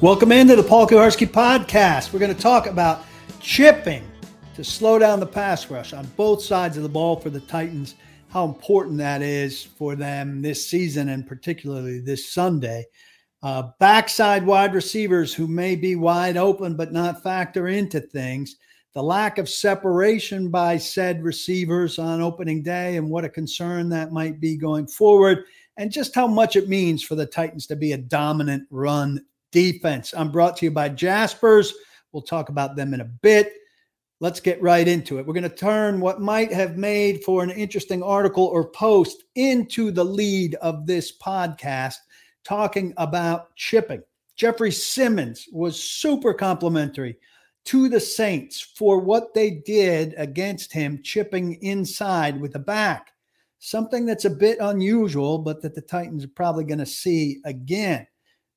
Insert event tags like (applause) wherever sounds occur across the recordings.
Welcome into the Paul Kuharsky podcast. We're going to talk about chipping to slow down the pass rush on both sides of the ball for the Titans, how important that is for them this season and particularly this Sunday. Uh, backside wide receivers who may be wide open but not factor into things. The lack of separation by said receivers on opening day and what a concern that might be going forward, and just how much it means for the Titans to be a dominant run defense. I'm brought to you by Jaspers. We'll talk about them in a bit. Let's get right into it. We're going to turn what might have made for an interesting article or post into the lead of this podcast, talking about chipping. Jeffery Simmons was super complimentary to the Saints for what they did against him, chipping inside with the back. Something that's a bit unusual, but that the Titans are probably going to see again.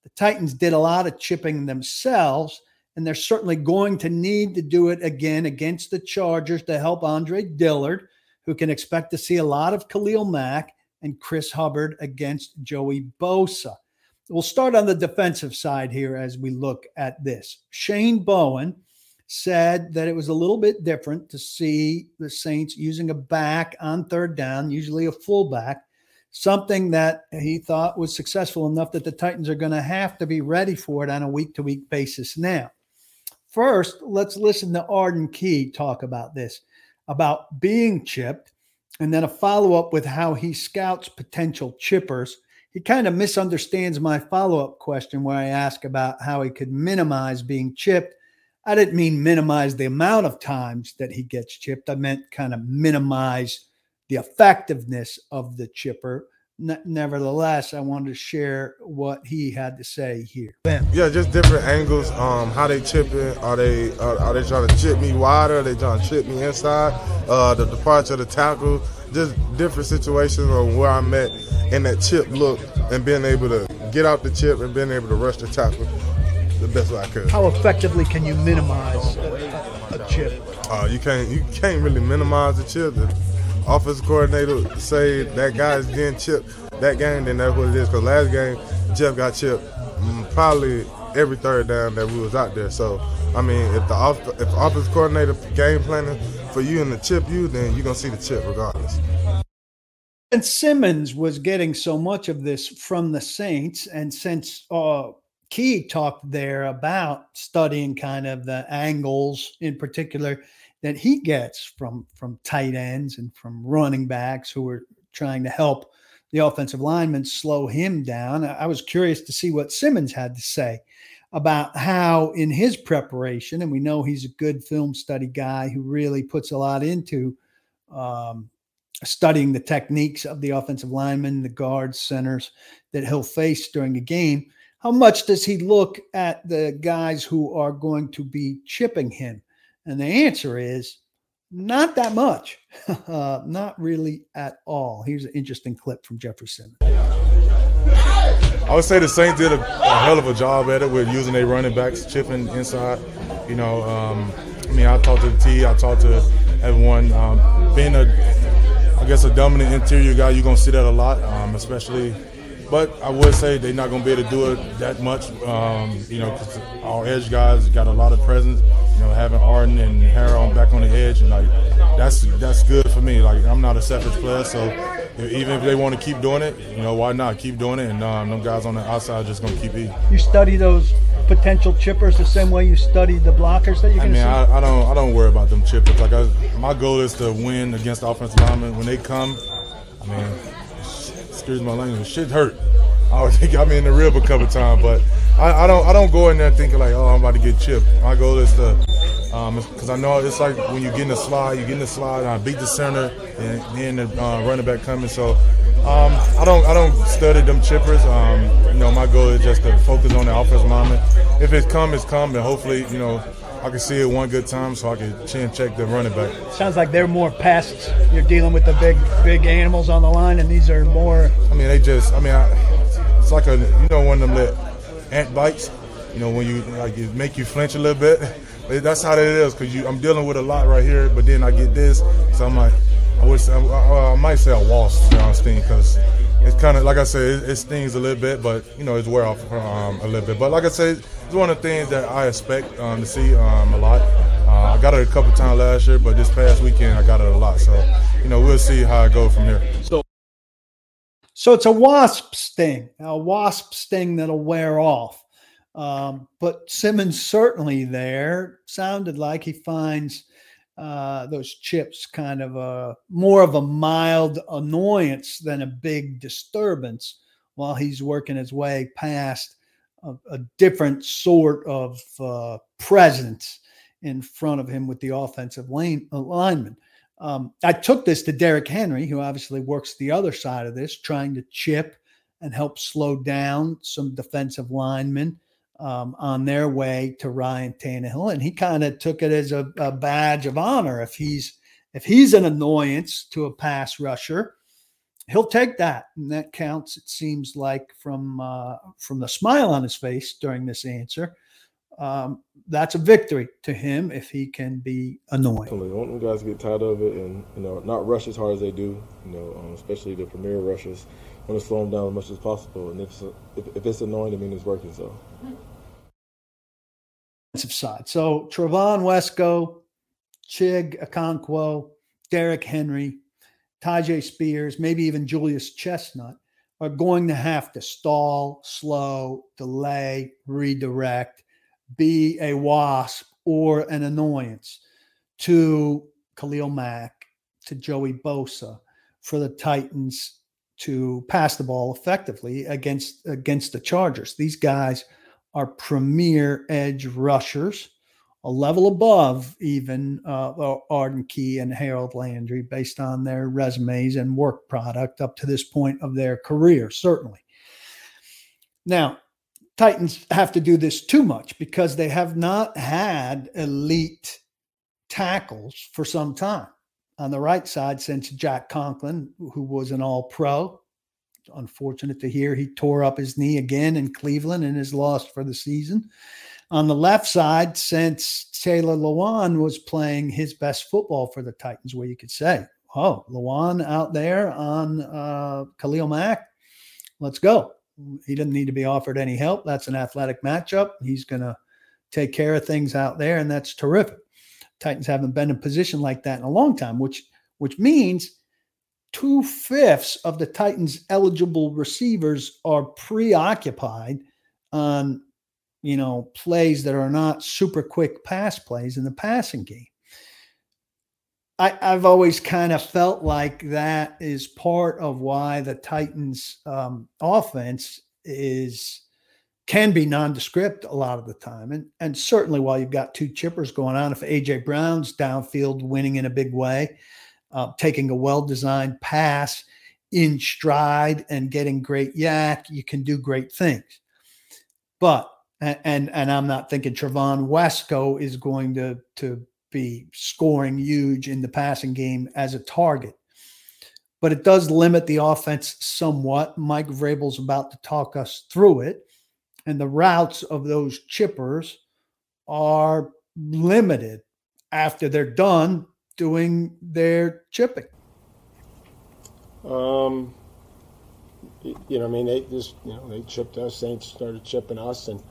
The Titans did a lot of chipping themselves, and they're certainly going to need to do it again against the Chargers to help Andre Dillard, who can expect to see a lot of Khalil Mack and Chris Hubbard against Joey Bosa. We'll start on the defensive side here as we look at this. Shane Bowen said that it was a little bit different to see the Saints using a back on third down, usually a fullback, something that he thought was successful enough that the Titans are going to have to be ready for it on a week to week basis now. First, let's listen to Arden Key talk about this, about being chipped, and then a follow up with how he scouts potential chippers. He kind of misunderstands my follow up question where I ask about how he could minimize being chipped. I didn't mean minimize the amount of times that he gets chipped. I meant kind of minimize the effectiveness of the chipper. nevertheless, I wanted to share what he had to say here. Yeah, just different angles. Um, how they chipping? Are they are, are they trying to chip me wider? Are they trying to chip me inside? Uh, the departure of the tackle. Just different situations on where I'm at in that chip look and being able to get out the chip and being able to rush the tackle the best way I could. How effectively can you minimize a, a chip? Uh, you can't you can't really minimize the chip. The, offensive coordinator say that guy's getting chipped that game, then that's what it is. Because last game, Jeff got chipped mm, probably every third down that we was out there. So, I mean, if the off, if the offensive coordinator game planning for you and the chip you, then you're gonna see the chip regardless. And Simmons was getting so much of this from the Saints, and since uh, Key talked there about studying kind of the angles in particular that he gets from from tight ends and from running backs who are trying to help the offensive linemen slow him down. I was curious to see what Simmons had to say about how in his preparation, and we know he's a good film study guy who really puts a lot into um, studying the techniques of the offensive linemen, the guards, centers that he'll face during a game. How much does he look at the guys who are going to be chipping him? And the answer is not that much, (laughs) uh, not really at all. Here's an interesting clip from Jefferson. I would say the Saints did a, a, hell of a job at it with using their running backs, chipping inside. You know, um, I mean, I talked to the T, I talked to everyone. Um, being a, I guess, a dominant interior guy, you're gonna see that a lot, um, especially but I would say they're not going to be able to do it that much. Um, you know, our edge guys got a lot of presence. You know, having Arden and Harold back on the edge, and like that's that's good for me. Like I'm not a separate player, so even if they want to keep doing it, you know, why not keep doing it? And um, them guys on the outside are just going to keep eating. You study those potential chippers the same way you study the blockers that you're going to see. I mean, I, I, don't I don't worry about them chippers. Like I, my goal is to win against the offensive linemen when they come. I mean excuse my language, shit hurt. I always think I got me in the rib a couple times, but I, I, don't I don't go in there thinking like, oh, I'm about to get chipped. My goal is to, because um, I know it's like when you get in the slide, you get in the slide, and I beat the center, and then the uh, running back coming. So um, I don't I don't study them chippers. Um, you know, my goal is just to focus on the offensive lineman. If it's come, it's come, and hopefully, you know, I can see it one good time so I can chin check the running back. Sounds like they're more pests. You're dealing with the big big animals on the line, and these are more. I mean, they just. I mean, I, it's like a you know one of them little ant bites. You know when you like it make you flinch a little bit. But that's how it is because you I'm dealing with a lot right here. But then I get this, so I'm like, I wish I, I, I might say a wasp, you know, because it's kind of like I said, it, it, stings a little bit, but you know, it's wear off um, a little bit. But like I said, it's one of the things that I expect um, to see um, a lot. Uh, I got it a couple times last year, but this past weekend I got it a lot. So you know, we'll see how it goes from here. So, so it's a wasp sting, a wasp sting that'll wear off. Um, but Simmons certainly there sounded like he finds uh, those chips kind of a more of a mild annoyance than a big disturbance while he's working his way past a, a different sort of uh, presence in front of him with the offensive lane alignment. Um, I took this to Derrick Henry, who obviously works the other side of this, trying to chip and help slow down some defensive linemen um, on their way to Ryan Tannehill, and he kind of took it as a, a, badge of honor. If he's if he's an annoyance to a pass rusher, he'll take that, and that counts. It seems like from uh, from the smile on his face during this answer, um, that's a victory to him if he can be annoying. I want guys to get tired of it and you know not rush as hard as they do. You know, um, especially the premier rushers. I want to slow them down as much as possible, and if it's, if, if it's annoying, I mean it's working. So. Side. So Trevon Wesco, Chig Okonkwo, Derrick Henry, Tyjae Spears, maybe even Julius Chestnut are going to have to stall, slow, delay, redirect, be a wasp or an annoyance to Khalil Mack, to Joey Bosa for the Titans to pass the ball effectively against against the Chargers. These guys are premier edge rushers, a level above even uh, Arden Key and Harold Landry based on their resumes and work product up to this point of their career, certainly. Now, Titans have to do this too much because they have not had elite tackles for some time. On the right side, since Jack Conklin, who was an all pro, It's unfortunate to hear he tore up his knee again in Cleveland and is lost for the season. On the left side, since Taylor Lewan was playing his best football for the Titans, where you could say, oh, Lewan out there on uh, Khalil Mack, let's go. He doesn't need to be offered any help. That's an athletic matchup. He's going to take care of things out there, and that's terrific. Titans haven't been in position like that in a long time, which which means two fifths of the Titans' eligible receivers are preoccupied on, you know, plays that are not super quick pass plays in the passing game. I, have always kind of felt like that is part of why the Titans' um, offense is can be nondescript a lot of the time, and and certainly while you've got two chippers going on, if AJ Brown's downfield winning in a big way, uh, taking a well designed pass in stride and getting great YAC, you can do great things. But and and I'm not thinking Trevon Wesco is going to to be scoring huge in the passing game as a target. But it does limit the offense somewhat. Mike Vrabel's about to talk us through it. And the routes of those chippers are limited after they're done doing their chipping? Um, you know, I mean, they just, you know, they chipped us. Saints started chipping us, and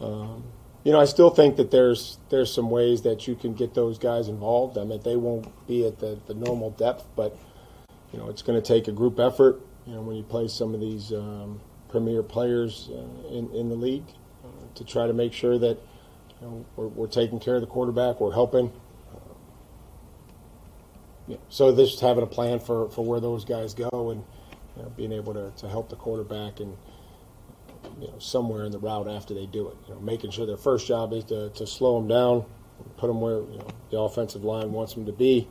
um, you know, I still think that there's there's some ways that you can get those guys involved. I mean, they won't be at the, the normal depth, but you know, it's going to take a group effort. You know, when you play some of these um, premier players uh, in in the league, uh, to try to make sure that you know, we're, we're taking care of the quarterback, we're helping yeah. So this having a plan for, for where those guys go and you know, being able to, to help the quarterback and you know somewhere in the route after they do it. You know, making sure their first job is to, to slow them down, put them where you know, the offensive line wants them to be,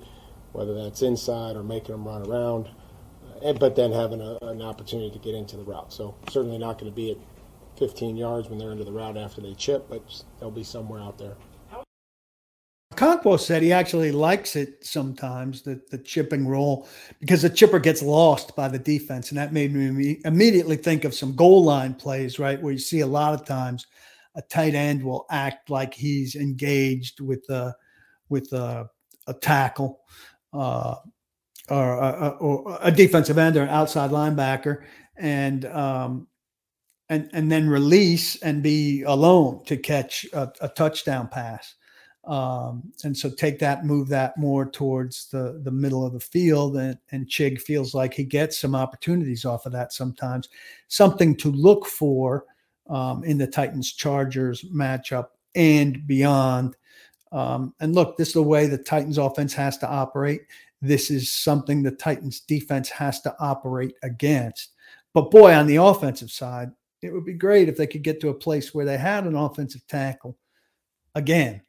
whether that's inside or making them run around. And, but then having a, an opportunity to get into the route. So certainly not going to be at 15 yards when they're into the route after they chip, but they'll be somewhere out there. Okonkwo said he actually likes it sometimes, the, the chipping role, because the chipper gets lost by the defense. And that made me immediately think of some goal line plays, right? Where you see a lot of times a tight end will act like he's engaged with a, with a, a tackle. Uh, or, a, or a defensive end or an outside linebacker, and um, and and then release and be alone to catch a, a touchdown pass. Um, and so take that, move that more towards the the middle of the field, and, and Chig feels like he gets some opportunities off of that sometimes. Something to look for um, in the Titans Chargers matchup and beyond. Um, and look, this is the way the Titans offense has to operate. This is something the Titans defense has to operate against. But boy, on the offensive side, it would be great if they could get to a place where they had an offensive tackle again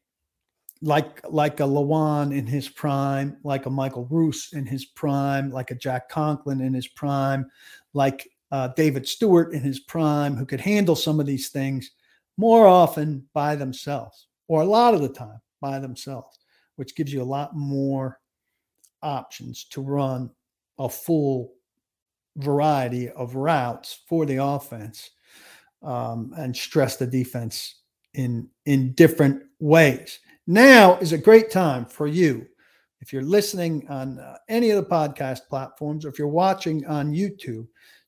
like like a Lewan in his prime, like a Michael Roos in his prime, like a Jack Conklin in his prime, like uh, David Stewart in his prime, who could handle some of these things more often by themselves, or a lot of the time by themselves, which gives you a lot more options to run a full variety of routes for the offense um, and stress the defense in in different ways. Now is a great time for you. If you're listening on uh, any of the podcast platforms or if you're watching on YouTube,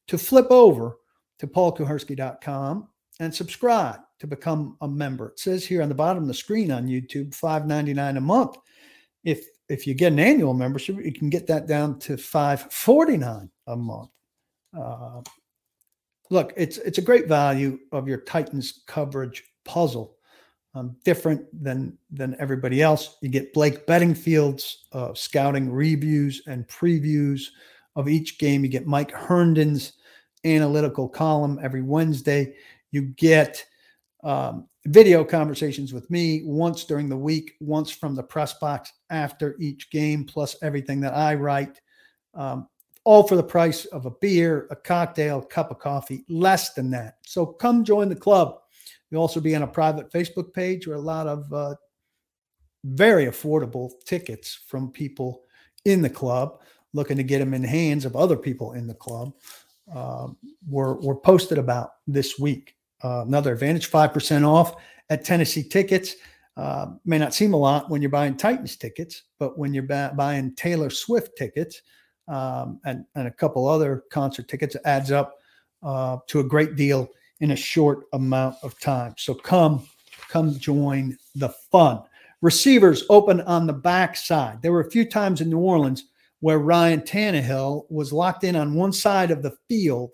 to flip over to paulkuharsky.com and subscribe to become a member. It says here on the bottom of the screen on YouTube, $5.99 a month. If if you get an annual membership, you can get that down to $5.49 a month. Uh, look, it's it's a great value of your Titans coverage puzzle um, different than than everybody else. You get Blake Beddingfield's uh, scouting reviews and previews of each game. You get Mike Herndon's analytical column every Wednesday. You get um, video conversations with me once during the week, once from the press box after each game, plus everything that I write. Um, all for the price of a beer, a cocktail, a cup of coffee, less than that. So come join the club. You'll also be on a private Facebook page where a lot of uh, very affordable tickets from people in the club looking to get them in the hands of other people in the club uh, were, were posted about this week. Uh, another advantage 5% off at Tennessee tickets. Uh, may not seem a lot when you're buying Titans tickets, but when you're ba- buying Taylor Swift tickets um, and, and a couple other concert tickets, it adds up uh, to a great deal in a short amount of time. So come, come join the fun. Receivers open on the backside. There were a few times in New Orleans where Ryan Tannehill was locked in on one side of the field,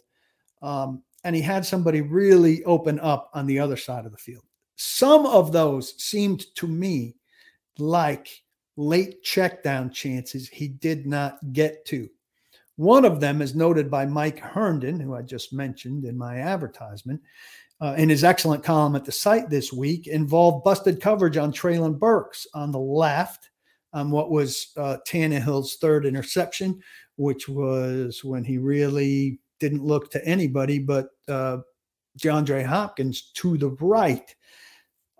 um, and he had somebody really open up on the other side of the field. Some of those seemed to me like late checkdown chances he did not get to. One of them is noted by Mike Herndon, who I just mentioned in my advertisement, uh, in his excellent column at the site this week, involved busted coverage on Treylon Burks on the left on what was uh, Tannehill's third interception, which was when he really didn't look to anybody but uh, DeAndre Hopkins to the right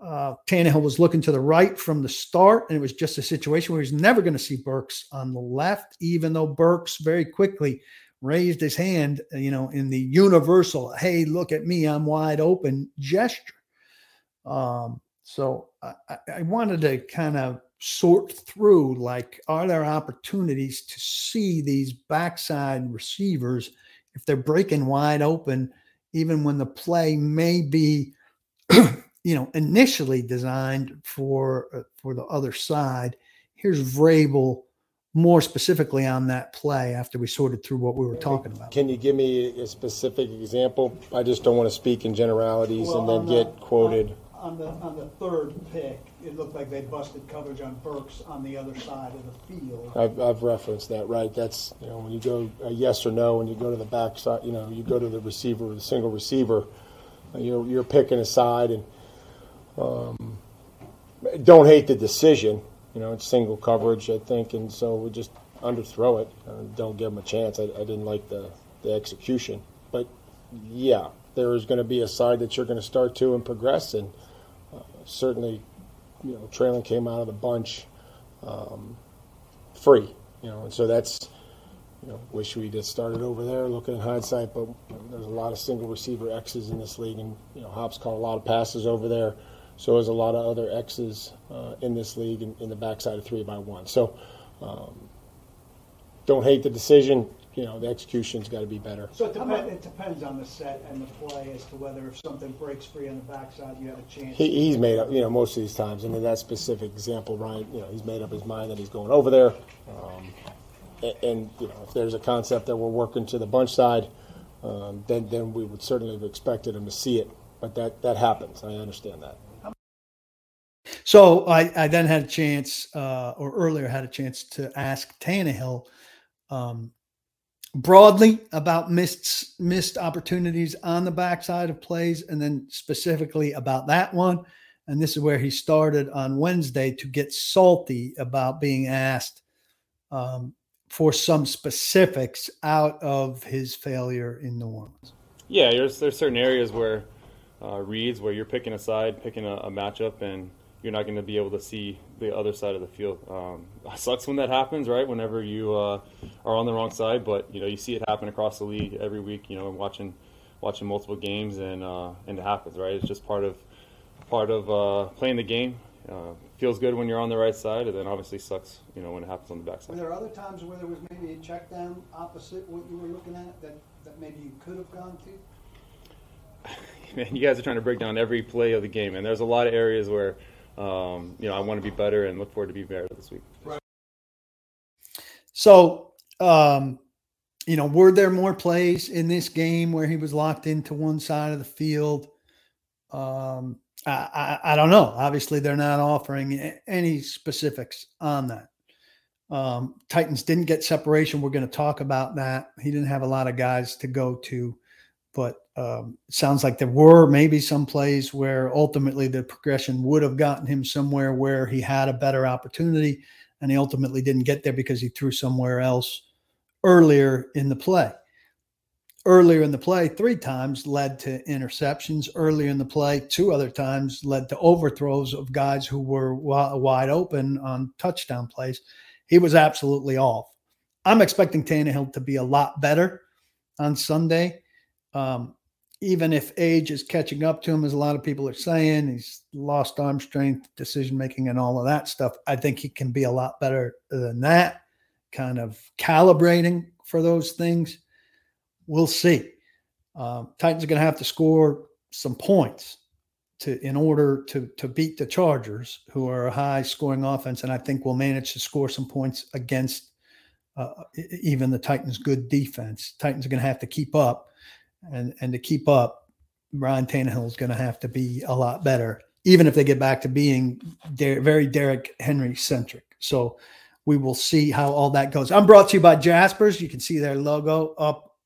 uh, Tannehill was looking to the right from the start, and it was just a situation where he's never going to see Burks on the left, even though Burks very quickly raised his hand, uh, you know, in the universal, hey, look at me, I'm wide open gesture. Um, so I, I wanted to kind of sort through like, are there opportunities to see these backside receivers if they're breaking wide open, even when the play may be (clears throat) you know, initially designed for uh, for the other side. Here's Vrabel more specifically on that play after we sorted through what we were talking about. Can you give me a specific example? I just don't want to speak in generalities well, and then the, get quoted. On, on, the on the third pick, it looked like they busted coverage on Burks on the other side of the field. I've, I've referenced that, right? That's you know when you go a yes or no, when you go to the backside, you know you go to the receiver, the single receiver, you're you're picking a side and um, don't hate the decision. You know, it's single coverage, I think, and so we just underthrow it. Uh, don't give them a chance. I, I didn't like the, the execution. But yeah, there is going to be a side that you're going to start to and progress. And uh, certainly, you know, Treylon came out of the bunch um, free. You know, and so that's you know, wish we just started over there. Looking in hindsight, but you know, there's a lot of single receiver X's in this league, and you know, Hops caught a lot of passes over there. So there's a lot of other X's uh, in this league in, in, the backside of three by one. So um, don't hate the decision. You know, the execution's got to be better. So it, depend, it depends on the set and the play as to whether if something breaks free on the backside, you have a chance. He, he's made up, you know, most of these times, and in that specific example, Ryan, you know, he's made up his mind that he's going over there. Um, and, and, you know, if there's a concept that we're working to the bunch side, um, then then we would certainly have expected him to see it. But that that happens. I understand that. So I, I then had a chance, uh, or earlier had a chance to ask Tannehill um, broadly about missed missed opportunities on the backside of plays, and then specifically about that one. And this is where he started on Wednesday to get salty about being asked um, for some specifics out of his failure in New Orleans. Yeah, there's there's certain areas where uh, reads where you're picking a side, picking a, a matchup, and you're not going to be able to see the other side of the field. Um, it sucks when that happens, right? Whenever you uh, are on the wrong side, but you know you see it happen across the league every week. You know, watching watching multiple games, and uh, and it happens, right? It's just part of part of uh, playing the game. Uh, feels good when you're on the right side, and then obviously sucks, you know, when it happens on the backside. Were there other times where there was maybe a check down opposite what you were looking at that, that maybe you could have gone to? (laughs) Man, you guys are trying to break down every play of the game, and there's a lot of areas where um, you know, I want to be better and look forward to be better this week. Right. So, um, you know, were there more plays in this game where he was locked into one side of the field? Um, I, I, I don't know. Obviously, they're not offering any specifics on that. Um, Titans didn't get separation. We're going to talk about that. He didn't have a lot of guys to go to but um, sounds like there were maybe some plays where ultimately the progression would have gotten him somewhere where he had a better opportunity, and he ultimately didn't get there because he threw somewhere else earlier in the play. Earlier in the play, three times led to interceptions. Earlier in the play, two other times led to overthrows of guys who were wide open on touchdown plays. He was absolutely off. I'm expecting Tannehill to be a lot better on Sunday um, even if age is catching up to him, as a lot of people are saying, he's lost arm strength, decision making, and all of that stuff. I think he can be a lot better than that, kind of calibrating for those things. We'll see. Um, Titans are going to have to score some points to in order to to beat the Chargers, who are a high scoring offense, and I think we'll manage to score some points against uh, even the Titans' good defense. Titans are going to have to keep up and and to keep up, Ryan Tannehill is going to have to be a lot better, even if they get back to being Der- very Derrick Henry centric. So we will see how all that goes. I'm brought to you by Jaspers. You can see their logo up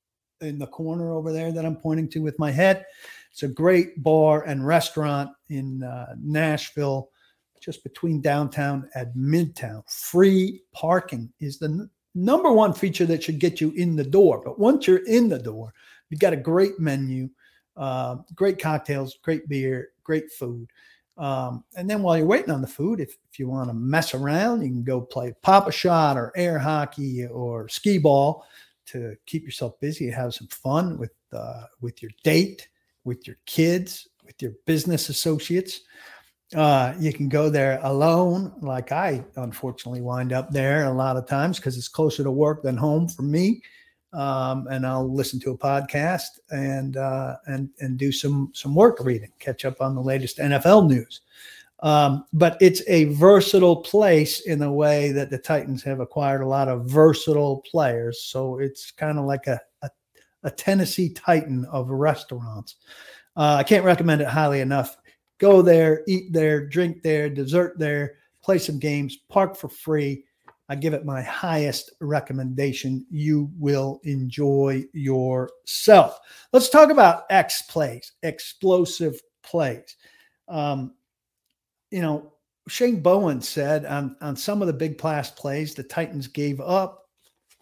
in the corner over there that I'm pointing to with my head. It's a great bar and restaurant in uh, Nashville, just between downtown and midtown. Free parking is the n- number one feature that should get you in the door. But once you're in the door, You've got a great menu, uh, great cocktails, great beer, great food. Um, and then while you're waiting on the food, if, if you want to mess around, you can go play Pop-A-Shot or air hockey or skee ball to keep yourself busy, and have some fun with uh, with your date, with your kids, with your business associates. Uh, you can go there alone, like I unfortunately wind up there a lot of times because it's closer to work than home for me um, and I'll listen to a podcast and uh, and and do some some work reading, catch up on the latest NFL news. Um, but it's a versatile place in the way that the Titans have acquired a lot of versatile players. So it's kind of like a, a, a Tennessee Titan of restaurants. Uh, I can't recommend it highly enough. Go there, eat there, drink there, dessert there, play some games, park for free I give it my highest recommendation. You will enjoy yourself. Let's talk about X plays, explosive plays. Um, you know, Shane Bowen said on, on some of the big pass plays the Titans gave up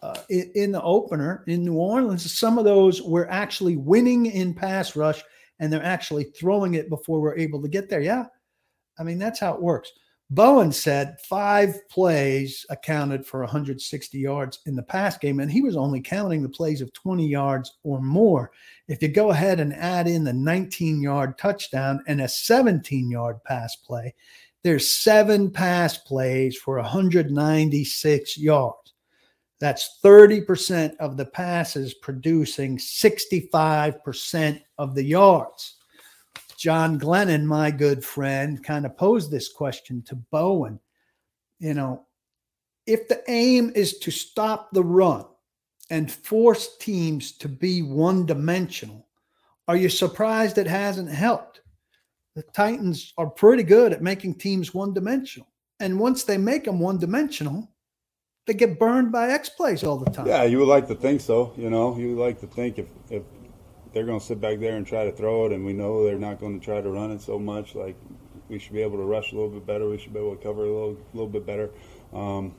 uh, in, in the opener in New Orleans. Some of those were actually winning in pass rush and they're actually throwing it before we're able to get there. Yeah. I mean, that's how it works. Bowen said five plays accounted for 160 yards in the pass game, and he was only counting the plays of 20 yards or more. If you go ahead and add in the 19 yard touchdown and a 17 yard pass play, there's seven pass plays for 196 yards. That's 30% of the passes producing 65% of the yards. John Glennon, my good friend, kind of posed this question to Bowen. You know, if the aim is to stop the run and force teams to be one dimensional, are you surprised it hasn't helped? The Titans are pretty good at making teams one dimensional. And once they make them one dimensional, they get burned by X plays all the time. Yeah, you would like to think so. You know, you would like to think if, if they're going to sit back there and try to throw it, and we know they're not going to try to run it so much, like we should be able to rush a little bit better. We should be able to cover a little, little bit better. Um,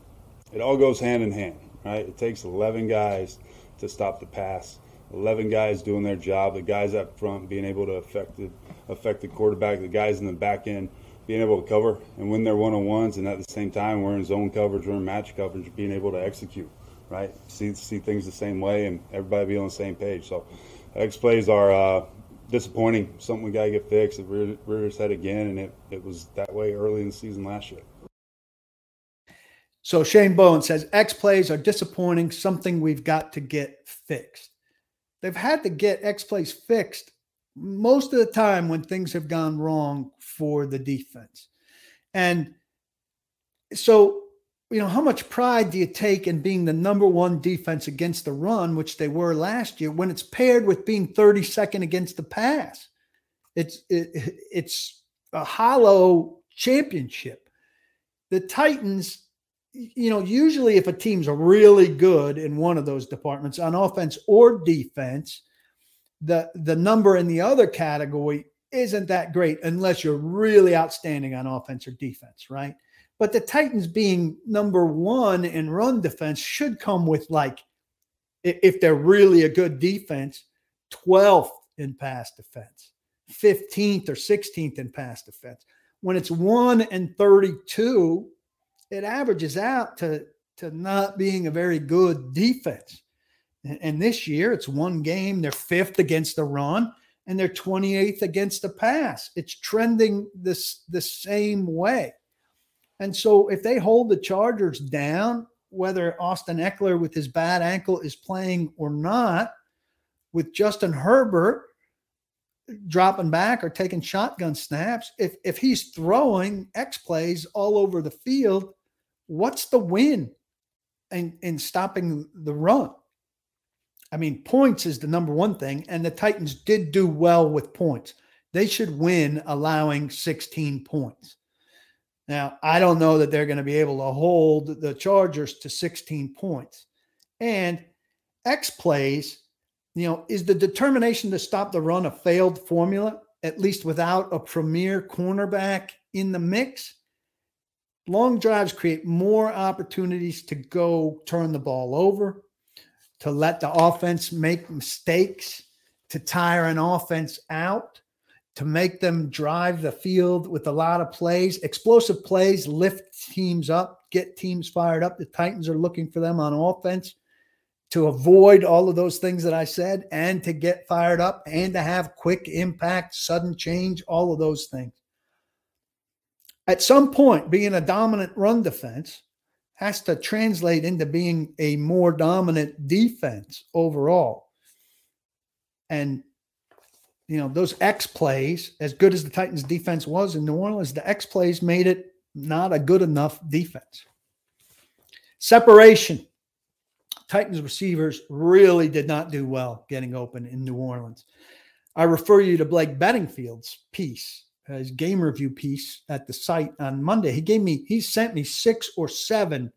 it all goes hand in hand, right? It takes 11 guys to stop the pass. 11 guys doing their job. The guys up front being able to affect the, affect the quarterback. The guys in the back end being able to cover and win their one on ones, and at the same time, we're in zone coverage, we're in match coverage, being able to execute, right? See see things the same way, and everybody be on the same page. So, X plays are uh, disappointing. Something we gotta get fixed. It reared its head again, and it, it was that way early in the season last year. So Shane Bowen says X plays are disappointing. Something we've got to get fixed. They've had to get X plays fixed most of the time when things have gone wrong for the defense. And so, you know, how much pride do you take in being the number one defense against the run, which they were last year, when it's paired with being 32nd against the pass? It's it, it's a hollow championship. The Titans, you know, usually if a team's really good in one of those departments on offense or defense, the the number in the other category isn't that great unless you're really outstanding on offense or defense, right? But the Titans being number one in run defense should come with like, if they're really a good defense, 12th in pass defense, 15th or 16th in pass defense. When it's one and 32, it averages out to, to not being a very good defense. And this year, it's one game. They're fifth against the run, and they're 28th against the pass. It's trending this the same way. And so, if they hold the Chargers down, whether Austin Ekeler with his bad ankle is playing or not, with Justin Herbert dropping back or taking shotgun snaps, if if he's throwing X plays all over the field, what's the win in, in stopping the run? I mean, points is the number one thing, and the Titans did do well with points. They should win allowing 16 points. Now, I don't know that they're going to be able to hold the Chargers to 16 points. And X plays, you know, is the determination to stop the run a failed formula, at least without a premier cornerback in the mix? Long drives create more opportunities to go turn the ball over to let the offense make mistakes, to tire an offense out, to make them drive the field with a lot of plays. Explosive plays lift teams up, get teams fired up. The Titans are looking for them on offense to avoid all of those things that I said and to get fired up and to have quick impact, sudden change, all of those things. At some point, being a dominant run defense has to translate into being a more dominant defense overall. And you know, those X plays, as good as the Titans defense was in New Orleans, the X plays made it not a good enough defense. Separation. Titans receivers really did not do well getting open in New Orleans. I refer you to Blake Beddingfield's piece his game review piece at the site on Monday. He gave me, he sent me six or seven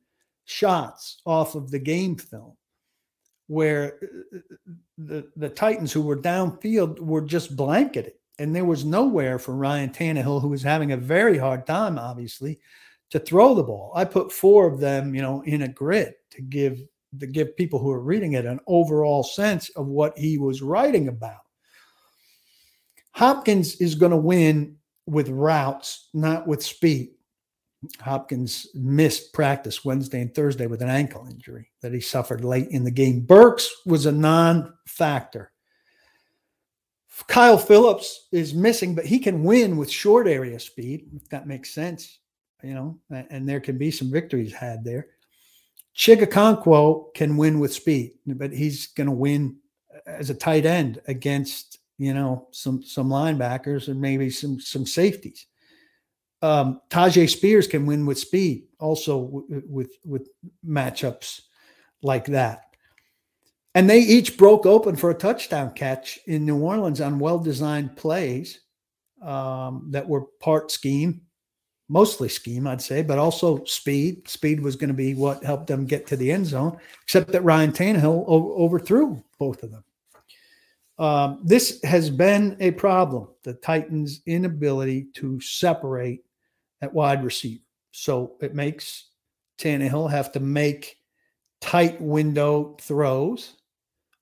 shots off of the game film where uh, the, the Titans who were downfield were just blanketed. And there was nowhere for Ryan Tannehill, who was having a very hard time, obviously, to throw the ball. I put four of them, you know, in a grid to give to give people who are reading it an overall sense of what he was writing about. Hopkins is going to win with routes, not with speed. Hopkins missed practice Wednesday and Thursday with an ankle injury that he suffered late in the game. Burks was a non factor. Kyle Phillips is missing, but he can win with short area speed, if that makes sense, you know, and there can be some victories had there. Chig can win with speed, but he's going to win uh, as a tight end against you know some some linebackers and maybe some some safeties. Um, Tyjae Spears can win with speed, also w- with with matchups like that. And they each broke open for a touchdown catch in New Orleans on well designed plays um, that were part scheme, mostly scheme, I'd say, but also speed. Speed was going to be what helped them get to the end zone, except that Ryan Tannehill o- overthrew both of them. Um, this has been a problem the Titans' inability to separate at wide receiver. So it makes Tannehill have to make tight window throws,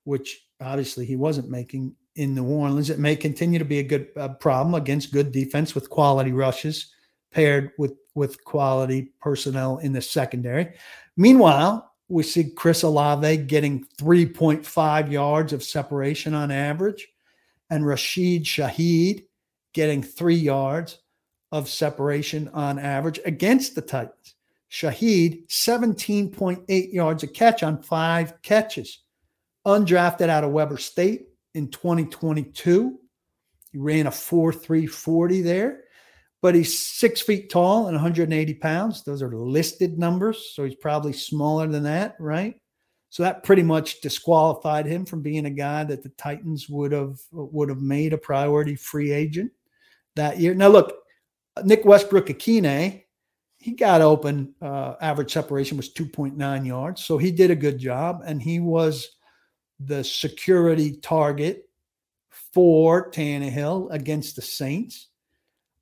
which obviously he wasn't making in New Orleans. It may continue to be a good problem against good defense with quality rushes paired with with quality personnel in the secondary. Meanwhile, we see Chris Olave getting 3.5 yards of separation on average, and Rashid Shaheed getting three yards of separation on average against the Titans. Shaheed, 17.8 yards a catch on five catches. Undrafted out of Weber State in 2022. He ran a 4.340 there, but he's six feet tall and 180 pounds. Those are listed numbers. So he's probably smaller than that, right? So that pretty much disqualified him from being a guy that the Titans would have would have made a priority free agent that year. Now look, Nick Westbrook-Ikhine, he got open. Uh, average separation was 2.9 yards, so he did a good job, and he was the security target for Tannehill against the Saints.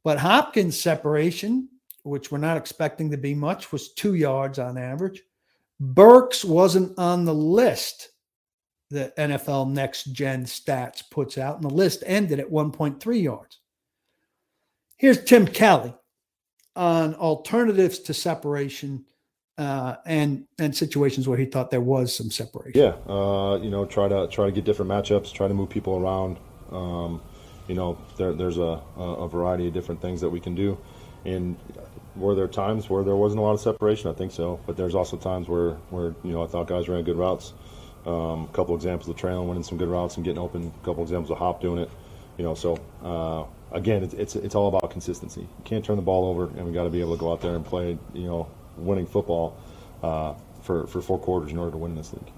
But Hopkins' separation, which we're not expecting to be much, was two yards on average. Burks wasn't on the list that NFL Next Gen Stats puts out, and the list ended at 1.3 yards. Here's Tim Kelly on alternatives to separation uh, and and situations where he thought there was some separation. Yeah, uh, you know, try to try to get different matchups, try to move people around. Um, you know, there, there's a, a variety of different things that we can do. And were there times where there wasn't a lot of separation? I think so. But there's also times where, where you know, I thought guys ran good routes. Um, a couple examples of Treylon winning some good routes and getting open. A couple examples of Hop doing it. You know, so uh, again, it's, it's it's all about consistency. You can't turn the ball over, and we got to be able to go out there and play, you know, winning football uh, for for four quarters in order to win this league.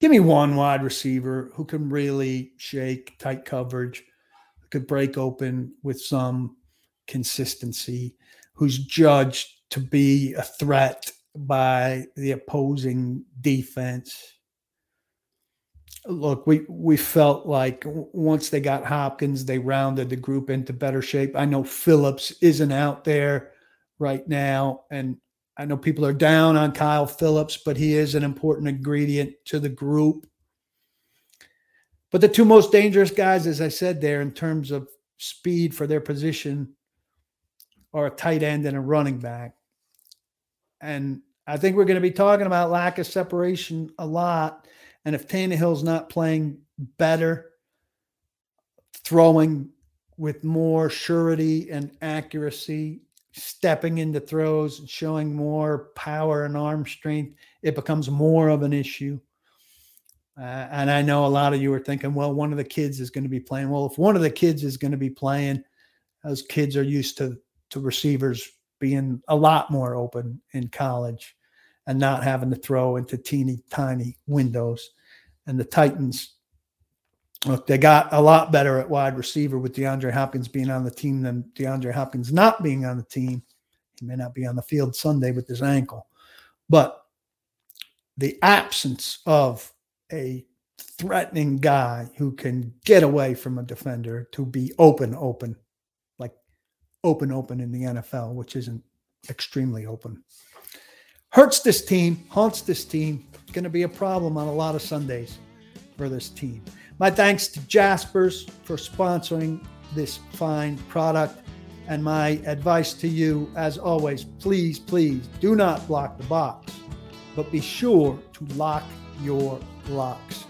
Give me one wide receiver who can really shake tight coverage, could break open with some consistency, who's judged to be a threat by the opposing defense. Look, we we felt like once they got Hopkins, they rounded the group into better shape. I know Phillips isn't out there right now, and I know people are down on Kyle Phillips, but he is an important ingredient to the group. But the two most dangerous guys, as I said there, in terms of speed for their position, are a tight end and a running back. And I think we're going to be talking about lack of separation a lot. And if Tannehill's not playing better, throwing with more surety and accuracy, stepping into throws and showing more power and arm strength, it becomes more of an issue. Uh, and I know a lot of you are thinking, well, one of the kids is going to be playing. Well, if one of the kids is going to be playing, those kids are used to to receivers being a lot more open in college and not having to throw into teeny tiny windows. And the Titans Look, they got a lot better at wide receiver with DeAndre Hopkins being on the team than DeAndre Hopkins not being on the team. He may not be on the field Sunday with his ankle, but the absence of a threatening guy who can get away from a defender to be open, open, like open, open in the NFL, which isn't extremely open, hurts this team, haunts this team. Going to be a problem on a lot of Sundays for this team. My thanks to Jaspers for sponsoring this fine product. And my advice to you, as always, please, please do not block the box, but be sure to lock your locks.